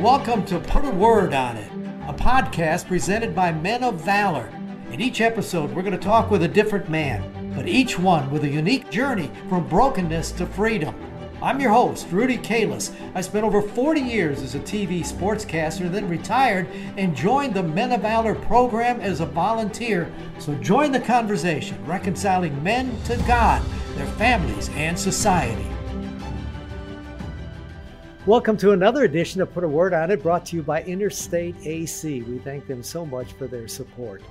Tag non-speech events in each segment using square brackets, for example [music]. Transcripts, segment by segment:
Welcome to Put a Word on It, a podcast presented by Men of Valor. In each episode, we're going to talk with a different man, but each one with a unique journey from brokenness to freedom. I'm your host, Rudy Kalis. I spent over 40 years as a TV sportscaster, then retired and joined the Men of Valor program as a volunteer. So join the conversation, reconciling men to God, their families, and society. Welcome to another edition of Put a Word on It, brought to you by Interstate AC. We thank them so much for their support.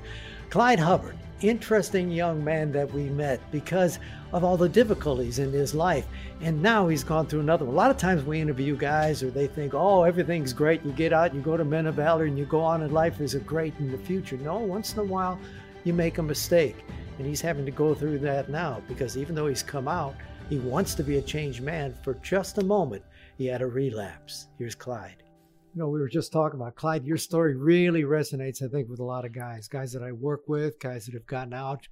Clyde Hubbard, interesting young man that we met because of all the difficulties in his life. And now he's gone through another one. A lot of times we interview guys or they think, oh, everything's great. You get out, you go to Men of Valor, and you go on and life is a great in the future. No, once in a while you make a mistake. And he's having to go through that now because even though he's come out, he wants to be a changed man for just a moment he had a relapse. Here's Clyde. You know, we were just talking about Clyde. Your story really resonates, I think, with a lot of guys, guys that I work with, guys that have gotten out,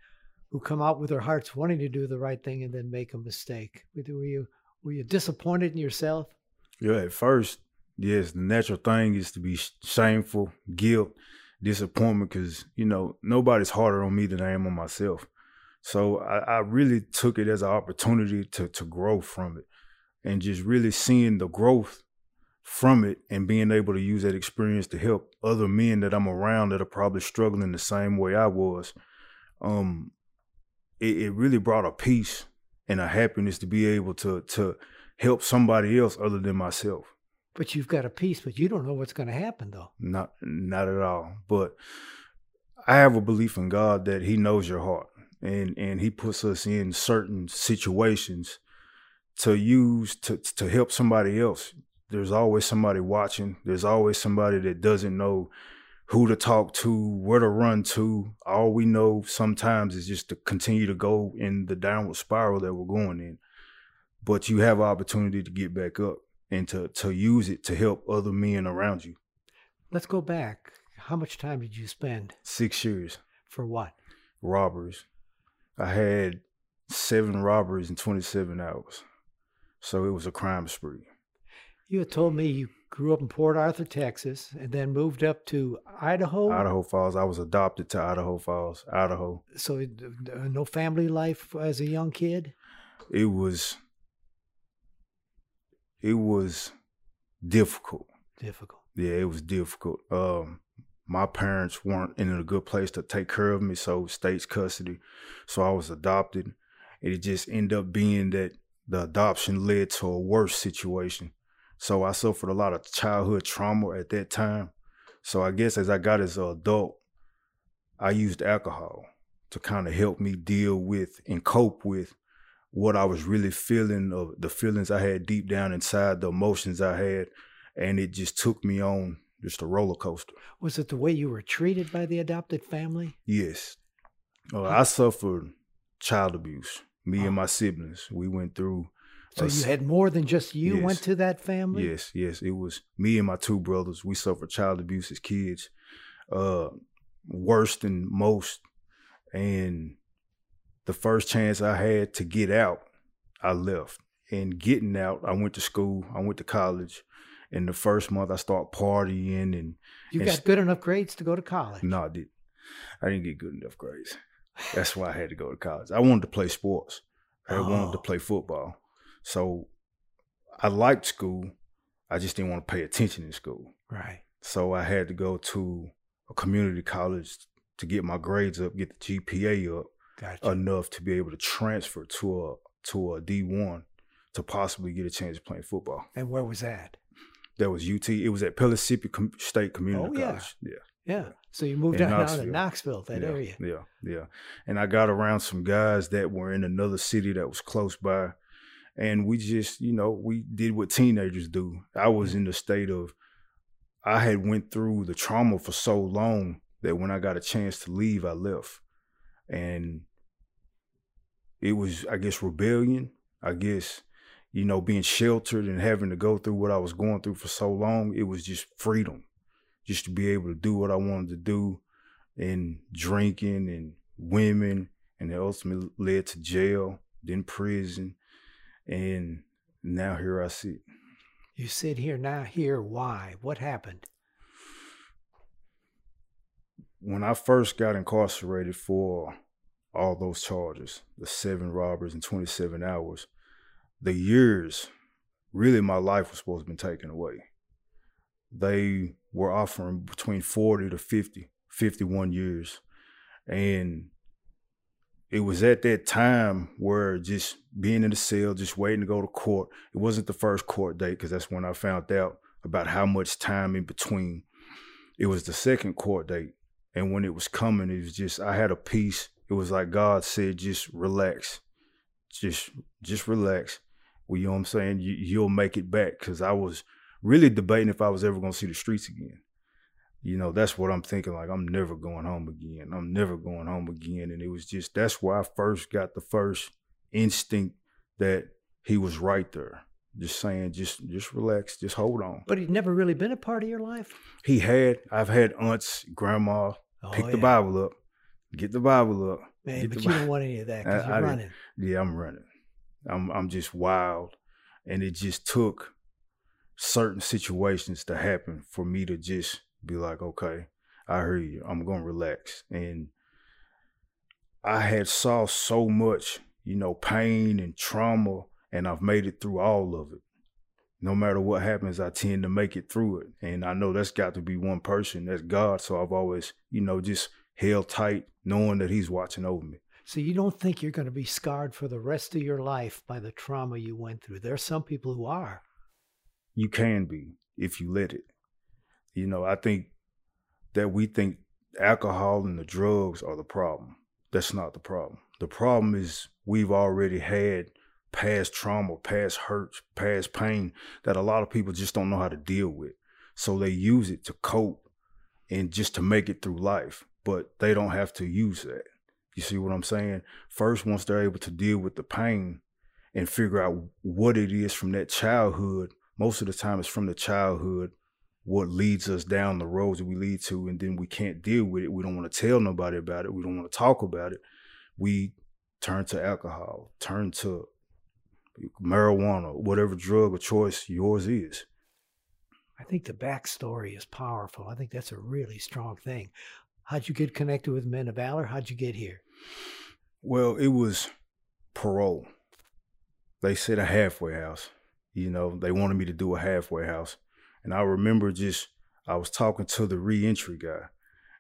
who come out with their hearts wanting to do the right thing and then make a mistake. Were you were you disappointed in yourself? Yeah, at first, yes. The natural thing is to be shameful, guilt, disappointment, because you know nobody's harder on me than I am on myself. So I, I really took it as an opportunity to to grow from it and just really seeing the growth from it and being able to use that experience to help other men that I'm around that are probably struggling the same way I was. Um, it, it really brought a peace and a happiness to be able to to help somebody else other than myself. But you've got a peace, but you don't know what's going to happen though. Not not at all. But I have a belief in God that He knows your heart, and and He puts us in certain situations to use to to help somebody else. There's always somebody watching. There's always somebody that doesn't know who to talk to, where to run to. All we know sometimes is just to continue to go in the downward spiral that we're going in. But you have opportunity to get back up and to to use it to help other men around you. Let's go back. How much time did you spend? Six years. For what? Robberies. I had seven robberies in 27 hours. So it was a crime spree. You had told me you grew up in Port Arthur, Texas, and then moved up to Idaho. Idaho Falls. I was adopted to Idaho Falls, Idaho. So uh, no family life as a young kid. It was. It was difficult. Difficult. Yeah, it was difficult. Um, my parents weren't in a good place to take care of me, so state's custody. So I was adopted. It just ended up being that the adoption led to a worse situation. So I suffered a lot of childhood trauma at that time. So I guess as I got as an adult, I used alcohol to kind of help me deal with and cope with what I was really feeling of the feelings I had deep down inside, the emotions I had, and it just took me on just a roller coaster. Was it the way you were treated by the adopted family? Yes. Uh, I suffered child abuse me oh. and my siblings. We went through. So you had more than just you yes, went to that family. Yes, yes. It was me and my two brothers. We suffered child abuse as kids, uh, worse than most. And the first chance I had to get out, I left. And getting out, I went to school. I went to college. And the first month, I started partying and. You and got good enough grades to go to college. No, I didn't. I didn't get good enough grades. That's why I had to go to college. I wanted to play sports. I oh. wanted to oh. play football. So I liked school. I just didn't want to pay attention in school. Right. So I had to go to a community college to get my grades up, get the GPA up gotcha. enough to be able to transfer to a to a D one to possibly get a chance of playing football. And where was that? That was UT. It was at Pellissippi State Community oh, College. Yeah. Yeah. So you moved down, to Knoxville, that yeah, area. Yeah, yeah. And I got around some guys that were in another city that was close by. And we just, you know, we did what teenagers do. I was mm-hmm. in the state of I had went through the trauma for so long that when I got a chance to leave, I left. And it was, I guess, rebellion. I guess, you know, being sheltered and having to go through what I was going through for so long, it was just freedom just to be able to do what I wanted to do and drinking and women and it ultimately led to jail, then prison, and now here I sit. You sit here now, here, why? What happened? When I first got incarcerated for all those charges, the seven robbers in 27 hours, the years, really my life was supposed to be taken away. They were offering between 40 to 50, 51 years. And it was at that time where just being in the cell, just waiting to go to court. It wasn't the first court date because that's when I found out about how much time in between. It was the second court date. And when it was coming, it was just, I had a peace. It was like God said, just relax. Just, just relax. Well, you know what I'm saying? You, you'll make it back. Cause I was really debating if I was ever going to see the streets again you know, that's what I'm thinking. Like, I'm never going home again. I'm never going home again. And it was just, that's where I first got the first instinct that he was right there. Just saying, just just relax, just hold on. But he'd never really been a part of your life? He had. I've had aunts, grandma, oh, pick yeah. the Bible up, get the Bible up. Man, but you Bible. don't want any of that because you're I running. Yeah, I'm running. I'm I'm just wild. And it just took certain situations to happen for me to just be like, okay, I hear you. I'm gonna relax. And I had saw so much, you know, pain and trauma, and I've made it through all of it. No matter what happens, I tend to make it through it. And I know that's got to be one person, that's God. So I've always, you know, just held tight, knowing that He's watching over me. So you don't think you're going to be scarred for the rest of your life by the trauma you went through? There are some people who are. You can be if you let it. You know, I think that we think alcohol and the drugs are the problem. That's not the problem. The problem is we've already had past trauma, past hurts, past pain that a lot of people just don't know how to deal with. So they use it to cope and just to make it through life, but they don't have to use that. You see what I'm saying? First, once they're able to deal with the pain and figure out what it is from that childhood, most of the time it's from the childhood what leads us down the roads that we lead to, and then we can't deal with it. We don't want to tell nobody about it. We don't want to talk about it. We turn to alcohol, turn to marijuana, whatever drug of choice yours is. I think the backstory is powerful. I think that's a really strong thing. How'd you get connected with Men of Valor? How'd you get here? Well, it was parole. They said a halfway house. You know, they wanted me to do a halfway house. And I remember just I was talking to the reentry guy,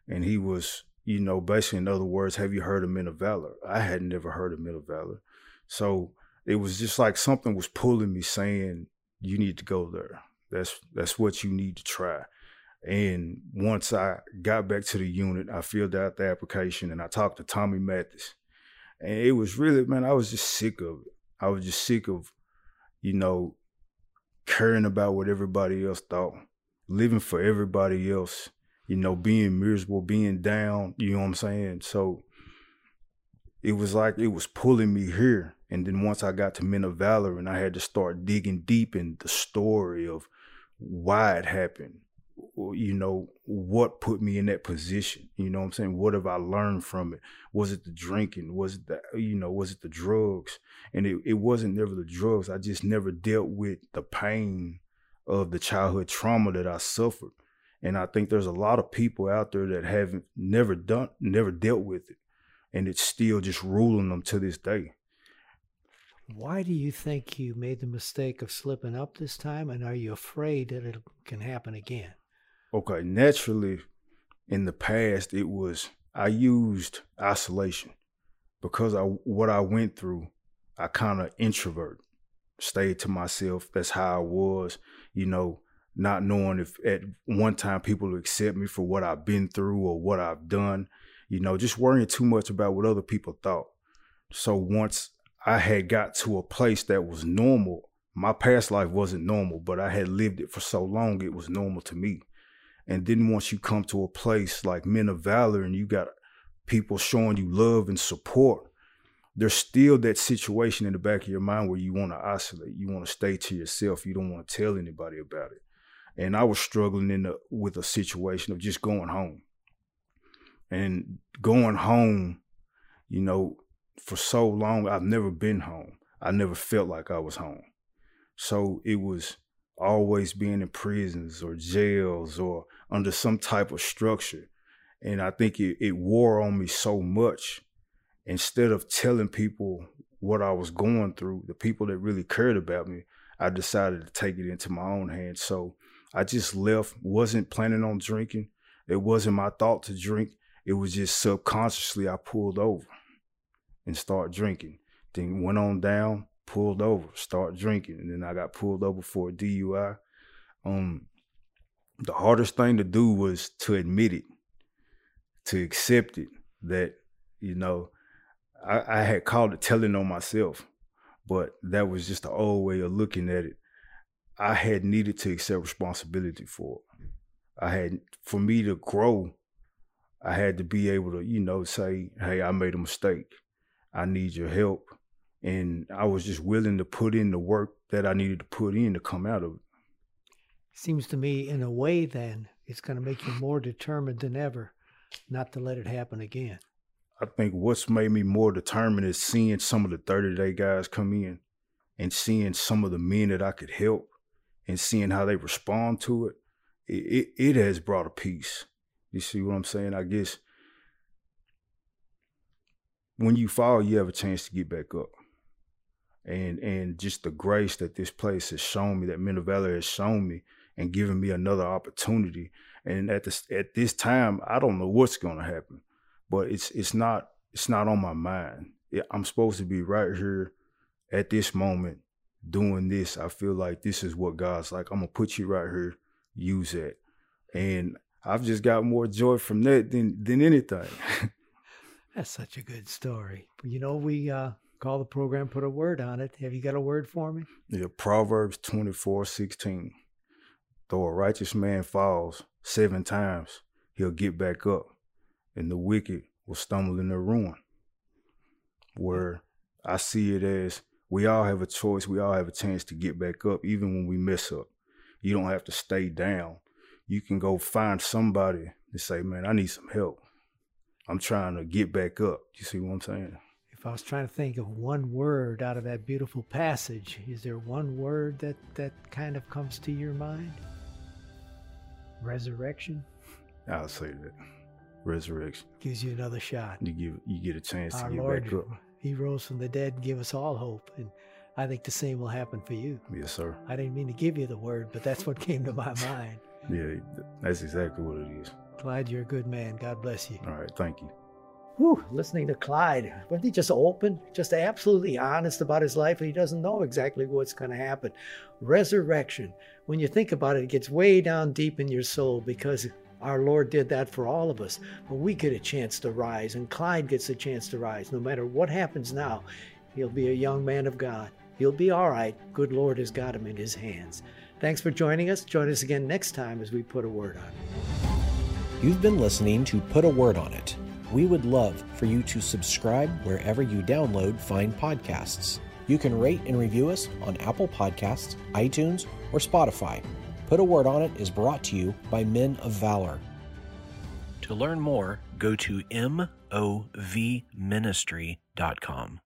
and he was, you know, basically in other words, have you heard of Men of Valor? I had never heard of Men of Valor. So it was just like something was pulling me saying, you need to go there. That's that's what you need to try. And once I got back to the unit, I filled out the application and I talked to Tommy Mathis. And it was really, man, I was just sick of it. I was just sick of, you know, caring about what everybody else thought, living for everybody else, you know, being miserable, being down, you know what I'm saying? So it was like it was pulling me here. And then once I got to Men of Valor and I had to start digging deep in the story of why it happened, you know, what put me in that position? You know what I'm saying? What have I learned from it? Was it the drinking? Was it the, you know, was it the drugs? And it, it wasn't never the drugs. I just never dealt with the pain of the childhood trauma that I suffered. And I think there's a lot of people out there that haven't never done, never dealt with it. And it's still just ruling them to this day. Why do you think you made the mistake of slipping up this time? And are you afraid that it can happen again? Okay, naturally in the past it was I used isolation because I what I went through, I kind of introvert, stayed to myself. That's how I was, you know, not knowing if at one time people accept me for what I've been through or what I've done, you know, just worrying too much about what other people thought. So once I had got to a place that was normal, my past life wasn't normal, but I had lived it for so long, it was normal to me. And then once you come to a place like Men of Valor and you got people showing you love and support, there's still that situation in the back of your mind where you want to isolate. You want to stay to yourself. You don't want to tell anybody about it. And I was struggling in the, with a situation of just going home. And going home, you know, for so long, I've never been home. I never felt like I was home. So it was always being in prisons or jails or under some type of structure. And I think it, it wore on me so much. Instead of telling people what I was going through, the people that really cared about me, I decided to take it into my own hands. So I just left, wasn't planning on drinking. It wasn't my thought to drink. It was just subconsciously I pulled over and started drinking. Then went on down, pulled over, start drinking, and then I got pulled over for a DUI. Um, the hardest thing to do was to admit it, to accept it. That you know, I, I had called it telling on myself, but that was just the old way of looking at it. I had needed to accept responsibility for it. I had, for me to grow, I had to be able to, you know, say, hey, I made a mistake. I need your help. And I was just willing to put in the work that I needed to put in to come out of it. Seems to me, in a way, then, it's going to make you more determined than ever not to let it happen again. I think what's made me more determined is seeing some of the 30 day guys come in and seeing some of the men that I could help and seeing how they respond to it. It, it, it has brought a peace. You see what I'm saying? I guess when you fall, you have a chance to get back up. And and just the grace that this place has shown me, that Men of Valor has shown me, and given me another opportunity. And at this at this time, I don't know what's going to happen, but it's it's not it's not on my mind. I'm supposed to be right here at this moment doing this. I feel like this is what God's like. I'm gonna put you right here, use it, and I've just got more joy from that than than anything. [laughs] That's such a good story. You know, we uh, call the program "Put a Word on It." Have you got a word for me? Yeah, Proverbs twenty four sixteen. Though a righteous man falls seven times, he'll get back up, and the wicked will stumble in their ruin. Where I see it as we all have a choice, we all have a chance to get back up, even when we mess up. You don't have to stay down you can go find somebody to say, man, I need some help. I'm trying to get back up. You see what I'm saying? If I was trying to think of one word out of that beautiful passage, is there one word that, that kind of comes to your mind? Resurrection? I'll say that. Resurrection. Gives you another shot. You give you get a chance Our to get Lord, back up. He rose from the dead and give us all hope. And I think the same will happen for you. Yes, sir. I didn't mean to give you the word, but that's what [laughs] came to my [laughs] mind. Yeah, that's exactly what it is. Glad you're a good man. God bless you. All right, thank you. Whew, listening to Clyde, wasn't he just open, just absolutely honest about his life? He doesn't know exactly what's going to happen. Resurrection, when you think about it, it gets way down deep in your soul because our Lord did that for all of us. But we get a chance to rise, and Clyde gets a chance to rise. No matter what happens now, he'll be a young man of God. He'll be all right. Good Lord has got him in his hands. Thanks for joining us. Join us again next time as we put a word on it. You've been listening to Put a Word on It. We would love for you to subscribe wherever you download fine podcasts. You can rate and review us on Apple Podcasts, iTunes, or Spotify. Put a Word on It is brought to you by Men of Valor. To learn more, go to movministry.com.